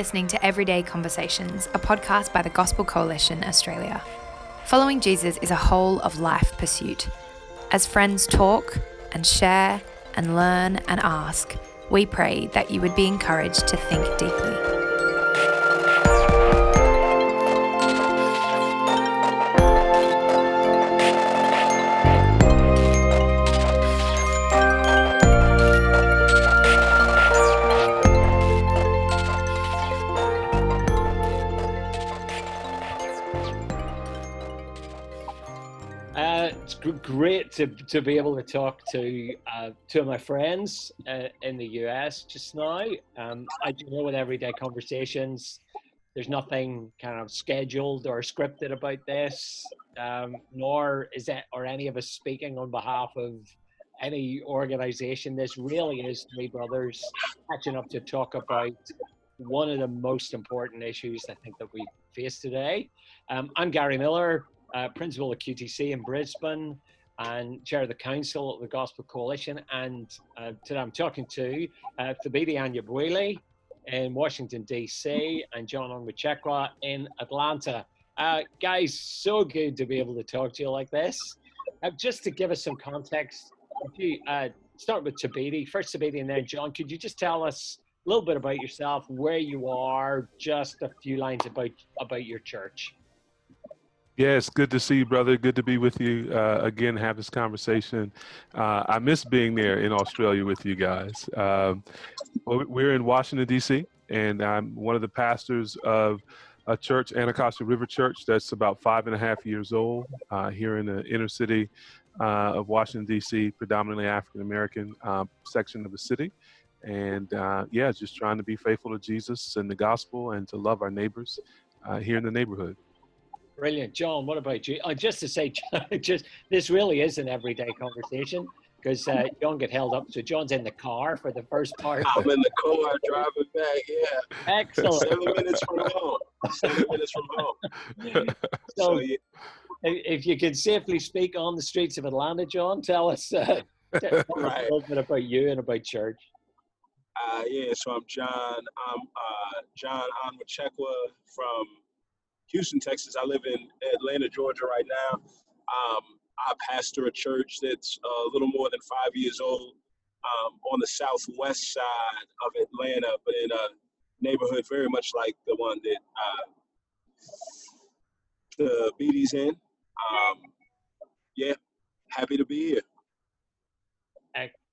listening to Everyday Conversations, a podcast by the Gospel Coalition Australia. Following Jesus is a whole of life pursuit. As friends talk and share and learn and ask, we pray that you would be encouraged to think deeply. Great to, to be able to talk to uh, two of my friends uh, in the US just now. Um, I do know with everyday conversations, there's nothing kind of scheduled or scripted about this, um, nor is it or any of us speaking on behalf of any organization. This really is three brothers catching up to talk about one of the most important issues I think that we face today. Um, I'm Gary Millar, uh, principal of QTC in Brisbane and chair of the council of the Gospel Coalition. And uh, today I'm talking to uh, Thabiti Anyabwile in Washington, D.C., and John Onwuchekwa in Atlanta. Uh, guys, so good to be able to talk to you like this. Uh, just to give us some context, you uh, start with Thabiti, first Thabiti, and then John. Could you just tell us a little bit about yourself, where you are, just a few lines about about your church? Yeah, good to see you, brother. Good to be with you uh, again. Have this conversation. Uh, I miss being there in Australia with you guys. Um, we're in Washington D.C., and I'm one of the pastors of a church, Anacostia River Church, that's about five and a half years old uh, here in the inner city uh, of Washington D.C., predominantly African American um, section of the city. And uh, yeah, just trying to be faithful to Jesus and the gospel, and to love our neighbors uh, here in the neighborhood. Brilliant, John. What about you? Uh, just to say, just this really is an everyday conversation because uh, John get held up. So John's in the car for the first part. I'm in the car driving back. Yeah. Excellent. Seven minutes from home. Seven minutes from home. So, so yeah. if you can safely speak on the streets of Atlanta, John, tell us, uh, tell right. a little bit about you and about church. Uh, yeah, so I'm John. I'm uh, John Onwuchekwa from Houston, Texas. I live in Atlanta, Georgia right now. Um, I pastor a church that's a little more than five years old um, on the southwest side of Atlanta, but in a neighborhood very much like the one that uh, Thabiti's in. Um, yeah, happy to be here.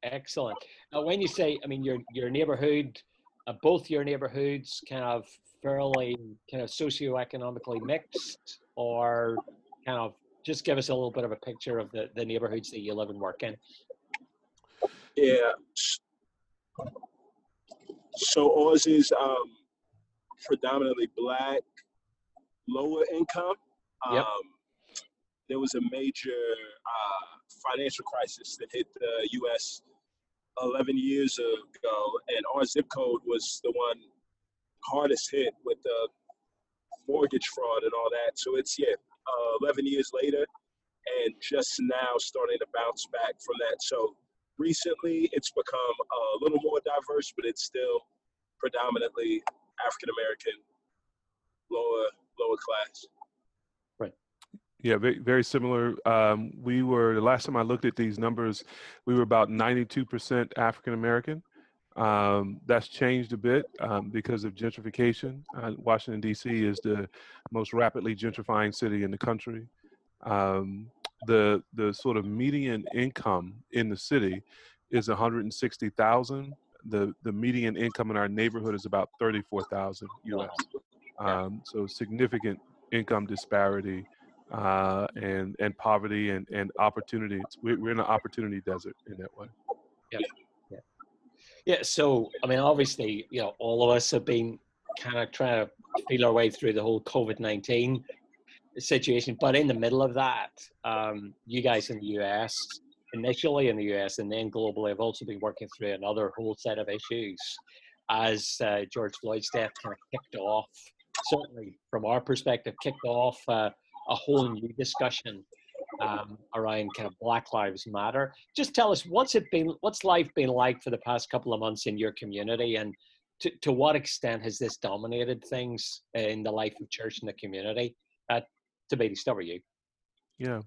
Excellent. Now, when you say, I mean, your your neighborhood, uh, both your neighborhoods kind of fairly kind of socioeconomically mixed, or kind of just give us a little bit of a picture of the, the neighborhoods that you live and work in? Yeah. So ours is um, predominantly black, lower income. Yep. Um, there was a major uh, financial crisis that hit the U.S. 11 years ago, and our zip code was the one hardest hit with the mortgage fraud and all that. So it's yeah, uh, 11 years later, and just now starting to bounce back from that. So recently, it's become a little more diverse, but it's still predominantly African American, lower lower class. Right. Yeah, very, very similar. Um, we were the last time I looked at these numbers, we were about 92% African American. Um, that's changed a bit um, because of gentrification. Uh, Washington, D.C. is the most rapidly gentrifying city in the country. Um, the the sort of median income in the city is 160,000. The the median income in our neighborhood is about 34,000 U.S. Um, so significant income disparity uh, and and poverty and and opportunity. We're, we're in an opportunity desert in that way. Yeah. Yeah, so I mean, obviously, you know, all of us have been kind of trying to feel our way through the whole COVID nineteen situation, but in the middle of that, um, you guys in the US, initially in the US, and then globally, have also been working through another whole set of issues as uh, George Floyd's death kind of kicked off. Certainly, from our perspective, kicked off uh, a whole new discussion um, around kind of Black Lives Matter. Just tell us what's it been, what's life been like for the past couple of months in your community, and to, to what extent has this dominated things in the life of church and the community? Uh, Thabiti start you. Yeah.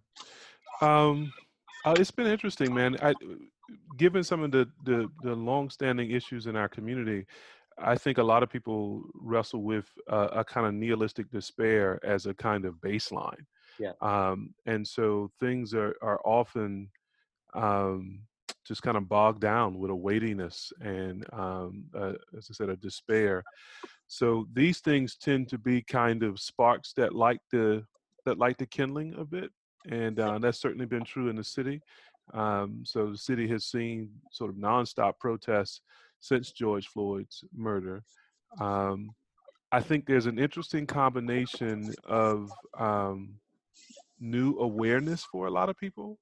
Um, uh, it's been interesting, man. I, given some of the, the the long-standing issues in our community, I think a lot of people wrestle with uh, a kind of nihilistic despair as a kind of baseline. Yeah. Um, and so things are are often um, just kind of bogged down with a weightiness and, um, uh, as I said, a despair. So these things tend to be kind of sparks that light the that light the kindling a bit, and uh, that's certainly been true in the city. Um, so the city has seen sort of nonstop protests since George Floyd's murder. Um, I think there's an interesting combination of um, new awareness for a lot of people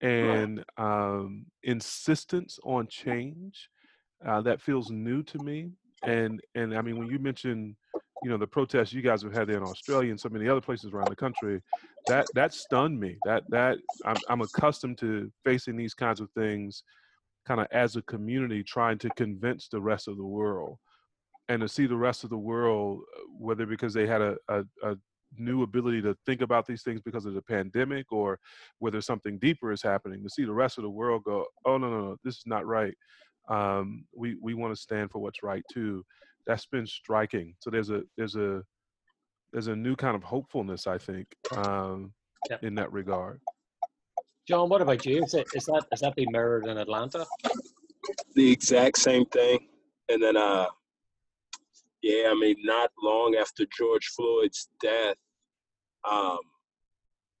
and um, insistence on change uh, that feels new to me. And and I mean, when you mention, you know, the protests you guys have had there in Australia and so many other places around the country, that that stunned me. That that I'm, I'm accustomed to facing these kinds of things kind of as a community trying to convince the rest of the world and to see the rest of the world uh, whether because they had a, a, a, new ability to think about these things because of the pandemic or whether something deeper is happening to see the rest of the world go oh no no no this is not right um, we we want to stand for what's right too that's been striking so there's a there's a there's a new kind of hopefulness i think um, yeah. in that regard John, what about you? Is, it, is that is that being mirrored in Atlanta? The exact same thing. And then, uh, yeah, I mean, not long after George Floyd's death, um,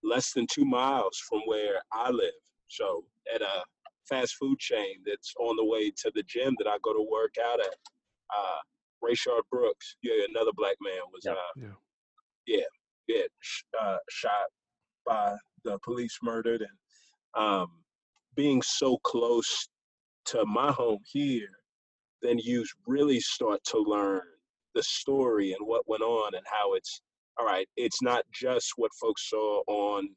less than two miles from where I live, so at a fast food chain that's on the way to the gym that I go to work out at, uh, Rayshard Brooks, yeah, another black man was, yeah, uh, yeah, yeah, yeah sh- uh, shot by the police, murdered, and um, being so close to my home here, then you really start to learn the story and what went on and how it's all right. It's not just what folks saw on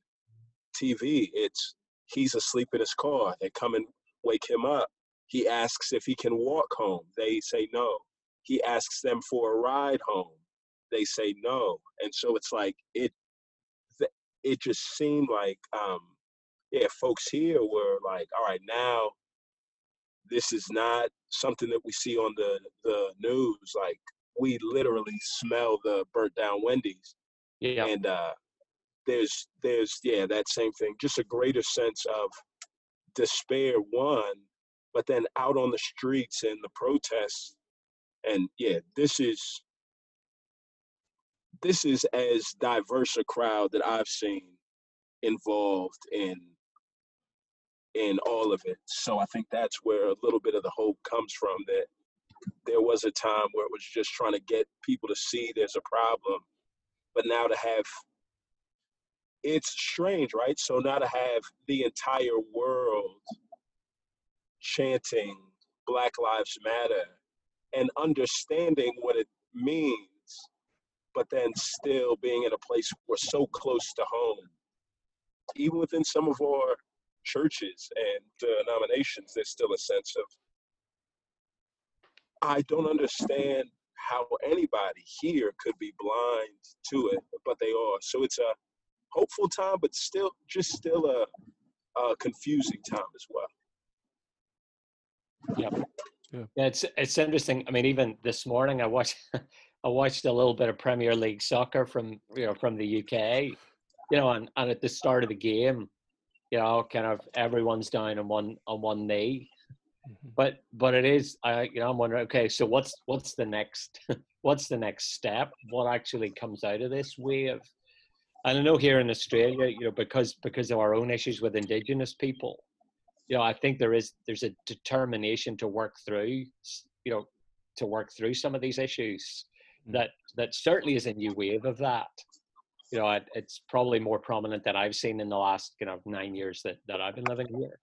TV. It's he's asleep in his car. They come and wake him up. He asks if he can walk home. They say no. He asks them for a ride home. They say no. And so it's like it. It just seemed like um, yeah, folks here were like, all right, now this is not something that we see on the the news. Like we literally smell the burnt down Wendy's. Yeah. And uh, there's there's yeah that same thing. Just a greater sense of despair. One, but then out on the streets and the protests, and yeah, this is this is as diverse a crowd that I've seen involved in in all of it. So I think that's where a little bit of the hope comes from that was a time where it was just trying to get people to see there's a problem, but now to have it's strange, right? So now to have the entire world chanting Black Lives Matter and understanding what it means, but then still being in a place we're so close to home, even within some of our churches and denominations, there's still a sense of, I don't understand how anybody here could be blind to it, but they are. So it's a hopeful time, but still, just still a, a confusing time as well. Yep. Yeah. yeah, it's it's interesting. I mean, even this morning, I watched I watched a little bit of Premier League soccer from you know from the UK, you know, and, and at the start of the game, you know, kind of everyone's down on one on one knee. Mm-hmm. But but it is I you know I'm wondering okay so what's what's the next what's the next step what actually comes out of this wave and I know here in Australia you know because because of our own issues with indigenous people you know I think there is there's a determination to work through you know to work through some of these issues mm-hmm. that that certainly is a new wave of that you know, it's probably more prominent than I've seen in the last, you know, nine years that, that I've been living here.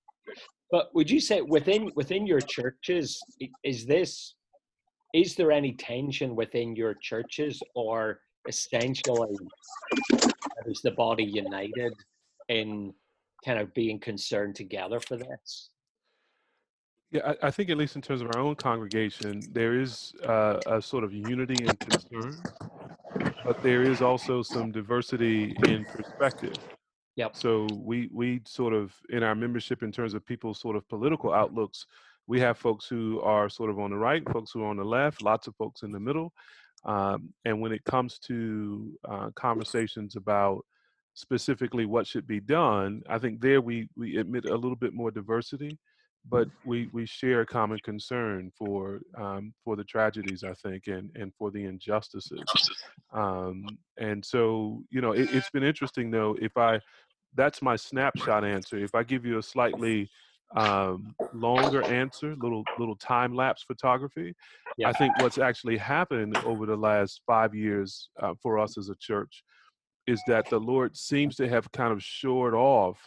But would you say within within your churches, is this is there any tension within your churches, or essentially is the body united in kind of being concerned together for this? Yeah, I, I think at least in terms of our own congregation, there is uh, a sort of unity and concern, but there is also some diversity in perspective. Yep. So we we sort of in our membership in terms of people's sort of political outlooks, we have folks who are sort of on the right, folks who are on the left, lots of folks in the middle. Um, and when it comes to uh, conversations about specifically what should be done, I think there we we admit a little bit more diversity, but we we share a common concern for um, for the tragedies, I think, and and for the injustices. Um, and so you know, it, it's been interesting though. If I that's my snapshot answer. If I give you a slightly um, longer answer, little little time lapse photography. Yeah. I think what's actually happened over the last five years uh, for us as a church is that the Lord seems to have kind of shored off,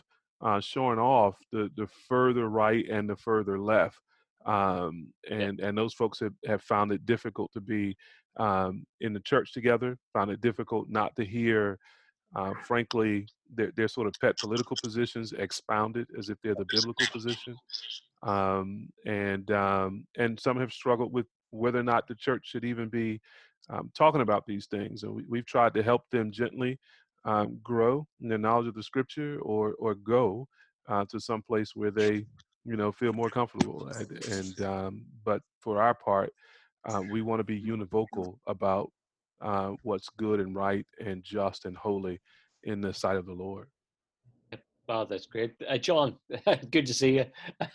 uh, shorn off the the further right and the further left, um, and and those folks have, have found it difficult to be um, in the church together. Found it difficult not to hear uh, frankly, their, their sort of pet political positions expounded as if they're the biblical position. Um, and um, and some have struggled with whether or not the church should even be um, talking about these things. And we, have tried to help them gently um, grow in their knowledge of the scripture or or go uh, to some place where they you know feel more comfortable. And, and um, but for our part, uh, we want to be univocal about uh, what's good and right and just and holy in the sight of the Lord. Oh, that's great, uh, John. good to see you.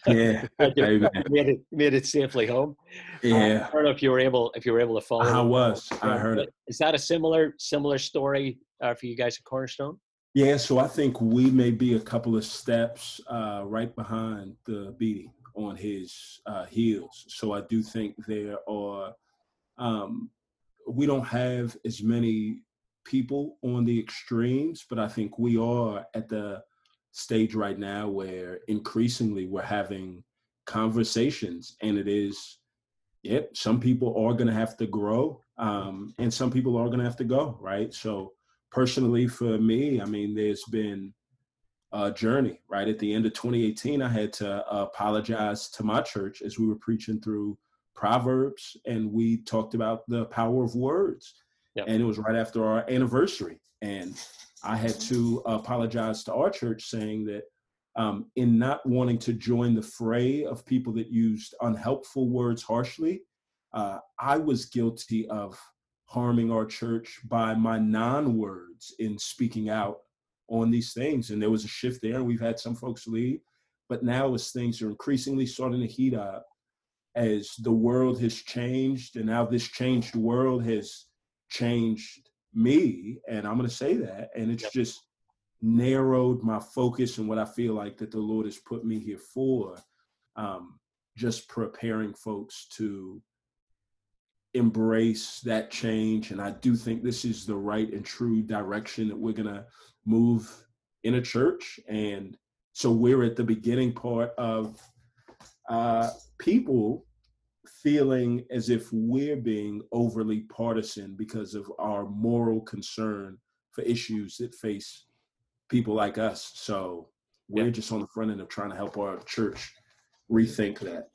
Yeah, made it made it safely home. Uh, yeah, I don't know if you were able if you were able to follow. I was. I heard it. Is that a similar similar story uh, for you guys at Cornerstone? Yeah, so I think we may be a couple of steps uh, right behind Thabiti on his uh, heels. So I do think there are um, we don't have as many people on the extremes, but I think we are at the stage right now where increasingly we're having conversations, and it is, yep, some people are going to have to grow, um, and some people are going to have to go, right? So, personally, for me, I mean, there's been a journey, right? At the end of 2018, I had to apologize to my church as we were preaching through Proverbs, and we talked about the power of words. Yep. And it was right after our anniversary. And I had to apologize to our church saying that um, in not wanting to join the fray of people that used unhelpful words harshly, uh, I was guilty of harming our church by my non words in speaking out on these things. And there was a shift there, and we've had some folks leave. But now, as things are increasingly starting to heat up, as the world has changed and now this changed world has changed me and i'm going to say that and it's yep. just narrowed my focus and what i feel like that the lord has put me here for um, just preparing folks to embrace that change and i do think this is the right and true direction that we're going to move in a church and so we're at the beginning part of uh, people feeling as if we're being overly partisan because of our moral concern for issues that face people like us. So we're yeah. just on the front end of trying to help our church rethink that.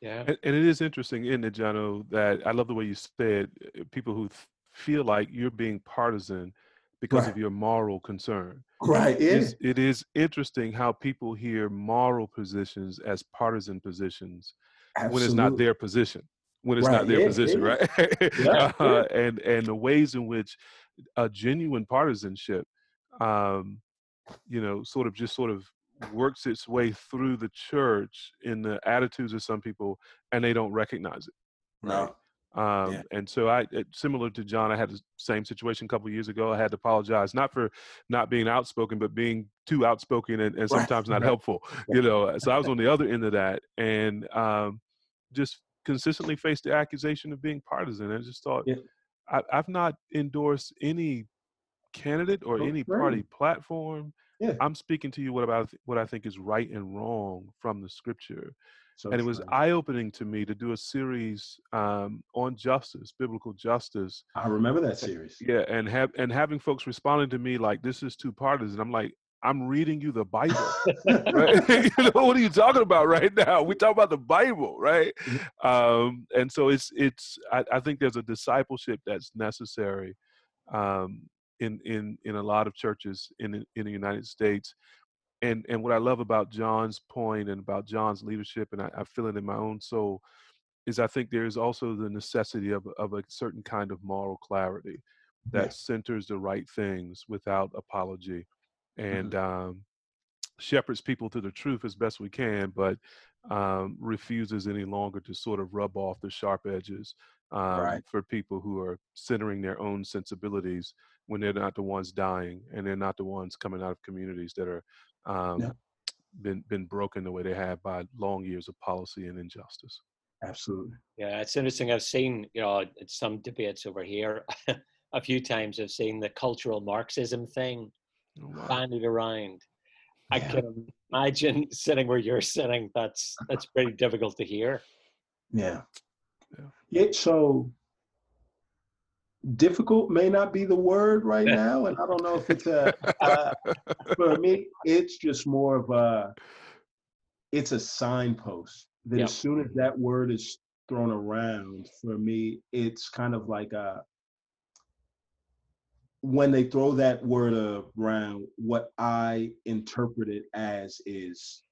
Yeah. And, and it is interesting, isn't it, Jono, that I love the way you said uh, people who feel like you're being partisan because right. of your moral concern. Right. It's, it is interesting how people hear moral positions as partisan positions Absolutely. when it's not their position when it's right. not their yeah, position, yeah. right? yeah, uh, and and the ways in which a genuine partisanship, um, you know, sort of just sort of works its way through the church in the attitudes of some people, and they don't recognize it. Right. No. Um, yeah. And so I, similar to John, I had the same situation a couple years ago. I had to apologize, not for not being outspoken, but being too outspoken and, and sometimes right. not helpful, you know? So I was on the other end of that and um, just consistently faced the accusation of being partisan. I just thought, yeah. I, have not endorsed any candidate or oh, any party platform. Yeah. I'm speaking to you what about what I think is right and wrong from the scripture. So and it was eye opening to me to do a series um, on justice, biblical justice. I remember that series. Yeah, and have and having folks responding to me like this is too partisan. I'm like, I'm reading you the Bible. right? you know, what are you talking about right now? We talk about the Bible, right? Mm-hmm. Um, and so it's it's. I, I, think there's a discipleship that's necessary um, in in in a lot of churches in in the United States. And and what I love about John's point and about John's leadership, and I, I feel it in my own soul, is I think there is also the necessity of of a certain kind of moral clarity that yeah. centers the right things without apology and mm-hmm. um, shepherds people to the truth as best we can, but um, refuses any longer to sort of rub off the sharp edges um, right. for people who are centering their own sensibilities when they're not the ones dying and they're not the ones coming out of communities that are um, yeah. been been broken the way they have by long years of policy and injustice. Absolutely. Yeah, it's interesting. I've seen you know some debates over here. a few times I've seen the cultural Marxism thing oh, wow. bandied around. Yeah. I can imagine sitting where you're sitting. That's that's pretty difficult to hear. Yeah. Yeah. yeah so difficult may not be the word right now, and I don't know if it's a. Uh, for me, it's just more of a. It's a signpost that yep. as soon as that word is thrown around, for me, it's kind of like a when they throw that word around, what I interpret it as is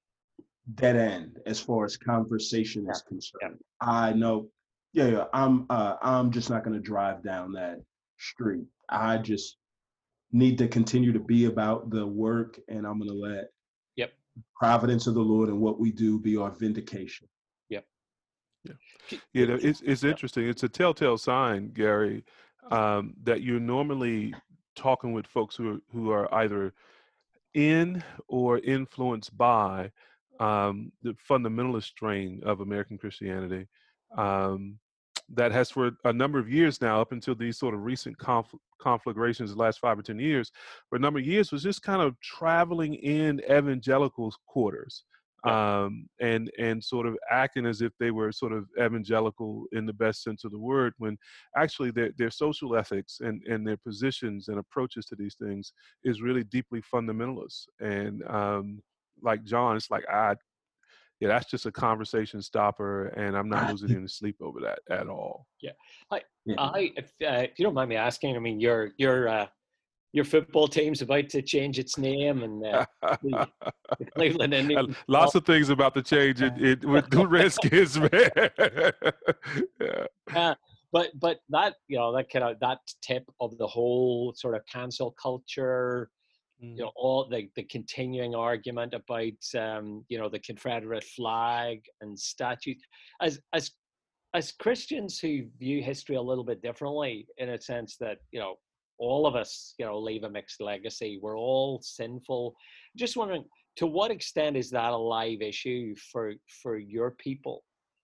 dead end as far as conversation is concerned. I know, yeah, yeah I'm uh, I'm just not going to drive down that street. I just need to continue to be about the work, and I'm going to let yep providence of the Lord and what we do be our vindication. Yep. Yeah. Yeah, it's it's interesting. It's a telltale sign, Gary, um, that you're normally talking with folks who are, who are either in or influenced by um, the fundamentalist strain of American Christianity um, that has for a number of years now, up until these sort of recent conf- conflagrations, the last five or ten years, for a number of years was just kind of traveling in evangelical quarters um, and and sort of acting as if they were sort of evangelical in the best sense of the word, when actually their their social ethics and and their positions and approaches to these things is really deeply fundamentalist. And um, like John, it's like I. Yeah, that's just a conversation stopper, and I'm not losing any sleep over that at all. Yeah, I, I, if, uh, if you don't mind me asking, I mean, you're you're uh, your football team's about to change its name and uh, the, the Cleveland Indians. Lots of things about to change it, it with the Redskins, man. yeah. Uh, but but that you know that kind of that tip of the whole sort of cancel culture, mm. you know, all the the continuing argument about um, you know the Confederate flag and statues, as as as Christians who view history a little bit differently, in a sense that you know all of us, you know, leave a mixed legacy. We're all sinful. Just wondering, to what extent is that a live issue for for your people?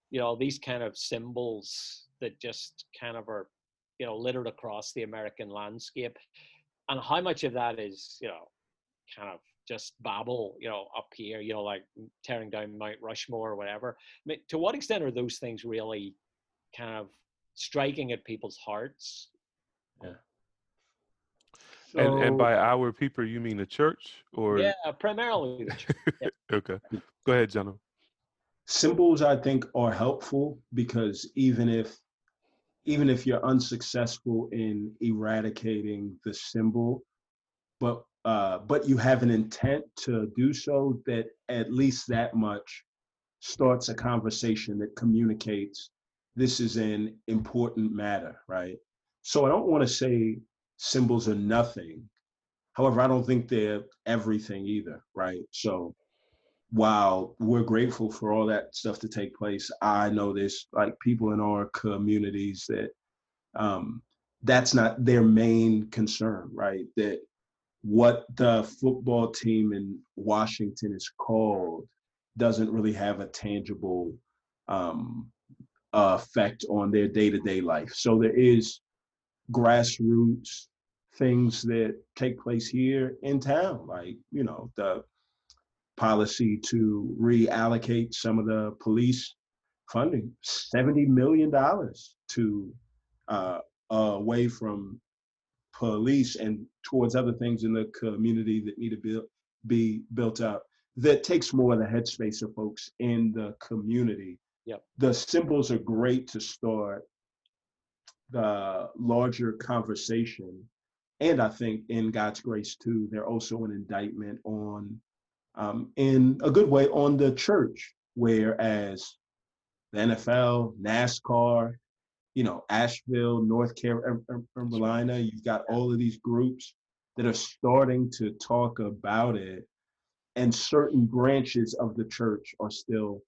You know, these kind of symbols that just kind of are, you know, littered across the American landscape, and how much of that is, you know, kind of just babble, you know, up here, you know, like tearing down Mount Rushmore or whatever. I mean, to what extent are those things really kind of striking at people's hearts? Yeah. So, and and by our people, you mean the church, or yeah, primarily the church. Yeah. okay, go ahead, John. Symbols, I think, are helpful because even if even if you're unsuccessful in eradicating the symbol, but uh, but you have an intent to do so, that at least that much starts a conversation that communicates this is an important matter, right? So I don't want to say symbols are nothing. However, I don't think they're everything either, right? So while we're grateful for all that stuff to take place, I know there's like people in our communities that um, that's not their main concern, right? That what the football team in Washington is called doesn't really have a tangible um, effect on their day to day life. So there is grassroots things that take place here in town, like, you know, the policy to reallocate some of the police funding, $70 million to uh, away from police and towards other things in the community that need to be, be built up that takes more of the headspace of folks in the community. Yep. The symbols are great to start the larger conversation. And I think in God's grace too, they're also an indictment on, um, in a good way, on the church. Whereas the NFL, NASCAR, you know, Asheville, North Carolina, you've got all of these groups that are starting to talk about it. And certain branches of the church are still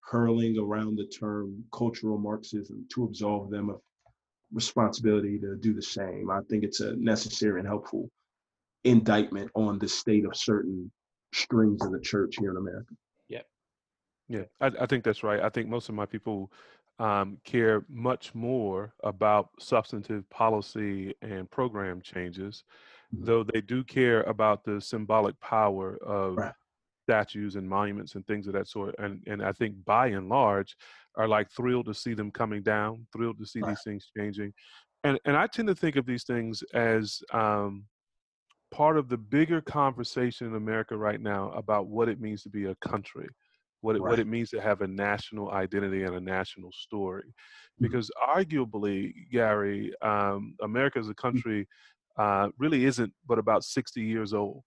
hurling around the term cultural Marxism to absolve them of responsibility to do the same. I think it's a necessary and helpful indictment on the state of certain strings of the church here in America. Yeah. Yeah, I, I think that's right. I think most of my people um, care much more about substantive policy and program changes, mm-hmm. though they do care about the symbolic power of right. statues and monuments and things of that sort. And and I think by and large, are like thrilled to see them coming down, thrilled to see right. these things changing. And and I tend to think of these things as um, part of the bigger conversation in America right now about what it means to be a country what it, right. what it means to have a national identity and a national story. Mm-hmm. Because mm-hmm. arguably, Gary, um, America as a mm-hmm. country uh, really isn't but about 60 years old.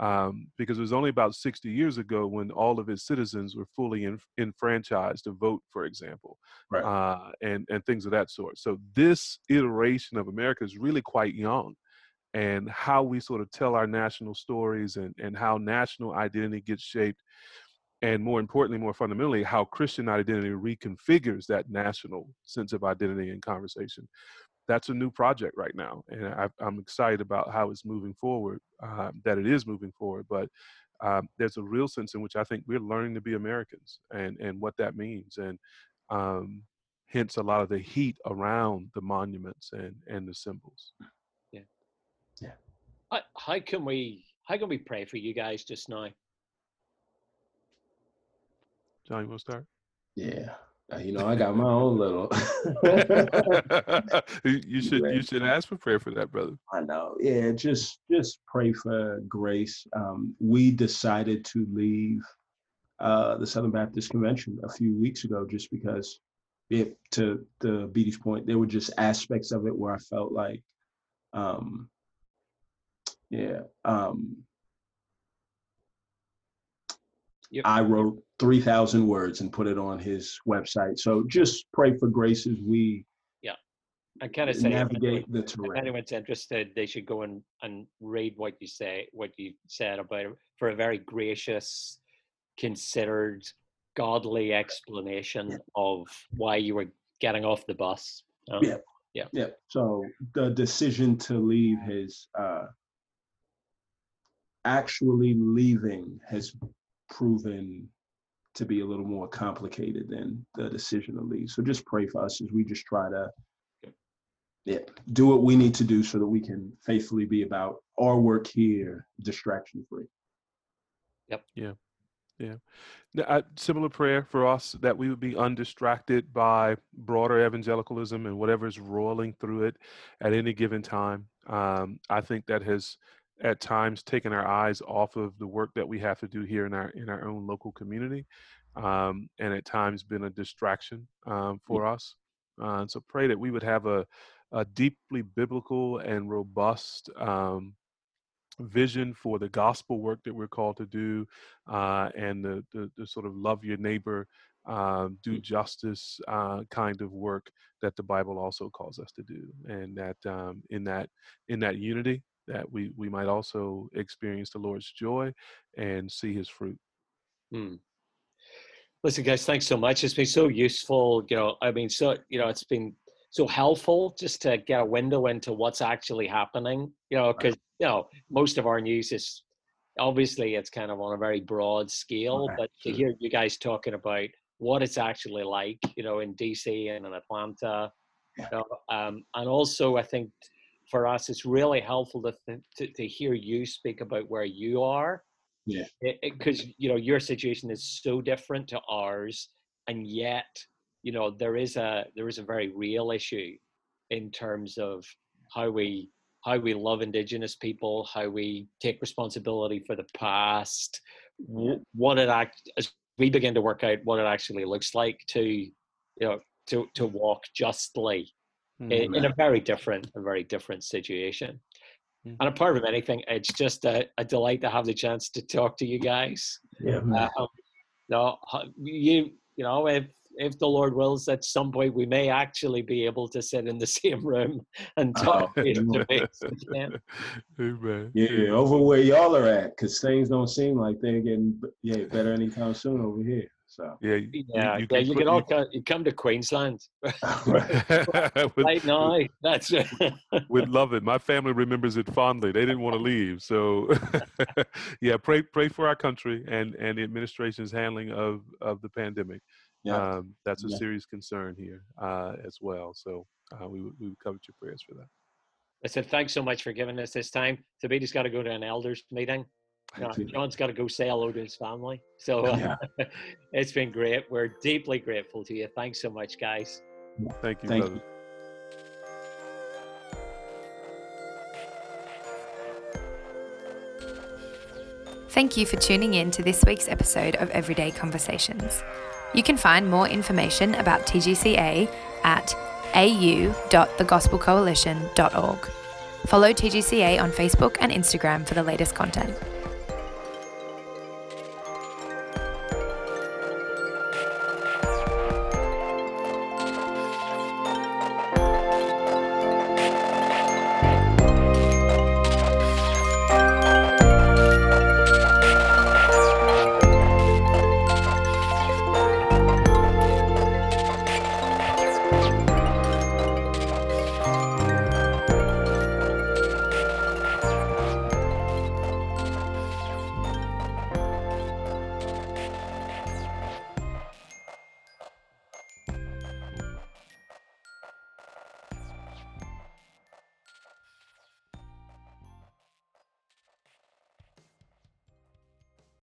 Um, because it was only about 60 years ago when all of its citizens were fully in, enfranchised to vote, for example, right. uh, and, and things of that sort. So this iteration of America is really quite young. And how we sort of tell our national stories and, and how national identity gets shaped and more importantly, more fundamentally, how Christian identity reconfigures that national sense of identity and conversation. That's a new project right now, and I, am excited about how it's moving forward. Uh, that it is moving forward, but um, there's a real sense in which I think we're learning to be Americans and and what that means, and um, hence a lot of the heat around the monuments and and the symbols. Yeah, yeah. How, how can we how can we pray for you guys just now? John, you want to start? Yeah. Uh, you know, I got my own little. you should you should ask for prayer for that, brother. I know. Yeah, just just pray for grace. Um, we decided to leave uh, the Southern Baptist Convention a few weeks ago, just because it to Thabiti's point, there were just aspects of it where I felt like, um, yeah, um, Yep. I wrote 3,000 words and put it on his website. So just pray for grace as we yeah. I kind of say navigate anyone, the terrain. If anyone's interested, they should go and, and read what you say, what you said about it for a very gracious, considered, godly explanation yeah. of why you were getting off the bus. Um, yeah. Yeah. Yeah. So the decision to leave his uh, actually leaving has proven to be a little more complicated than the decision to leave. So just pray for us as we just try to yeah, do what we need to do so that we can faithfully be about our work here, distraction free. Yep. Yeah. Yeah. Uh, similar prayer for us that we would be undistracted by broader evangelicalism and whatever is rolling through it at any given time. Um, I think that has at times taken our eyes off of the work that we have to do here in our in our own local community, um, and at times been a distraction um, for mm-hmm. us. Uh, so pray that we would have a a deeply biblical and robust um, vision for the gospel work that we're called to do, uh, and the, the, the sort of love your neighbor, uh, do mm. justice uh, kind of work that the Bible also calls us to do, and that um, in that in that unity that we we might also experience the Lord's joy and see His fruit. Hmm. Listen, guys, thanks so much. It's been so useful. You know, I mean, so you know, it's been so helpful just to get a window into what's actually happening. You know, because you know most of our news is obviously it's kind of on a very broad scale, but to hear you guys talking about what it's actually like, you know, in DC and in Atlanta, you know, um, and also I think for us, it's really helpful to, to, to hear you speak about where you are. Yeah. Because, you know, your situation is so different to ours. And yet, you know, there is a, there is a very real issue in terms of how we, how we love Indigenous people, how we take responsibility for the past, what it act as we begin to work out what it actually looks like to, you know, to to walk justly mm-hmm. in, in, a very different, a very different situation. Mm-hmm. And apart from anything, it's just a, a, delight to have the chance to talk to you guys. Yeah. Um, no, you you know if if the Lord wills, at some point we may actually be able to sit in the same room and talk oh, face to face. Amen. Yeah, over where y'all are at, because things don't seem like they're getting yeah better anytime soon over here. So yeah, yeah, you, you, yeah, you can all come, you come to Queensland right now. That's we'd love it. My family remembers it fondly. They didn't want to leave, so yeah. Pray pray for our country and and the administration's handling of of the pandemic. Yeah. Um, that's a yeah. serious concern here uh, as well. So uh, we, we would covet your prayers for that. I said, thanks so much for giving us this time. Thabiti's got to go to an elders meeting. John's got to go say hello to his family. So uh, yeah. it's been great. We're deeply grateful to you. Thanks so much, guys. Thank you, Thank brother. You. Thank you for tuning in to this week's episode of Everyday Conversations. You can find more information about TGCA at au.thegospelcoalition.org. Follow TGCA on Facebook and Instagram for the latest content.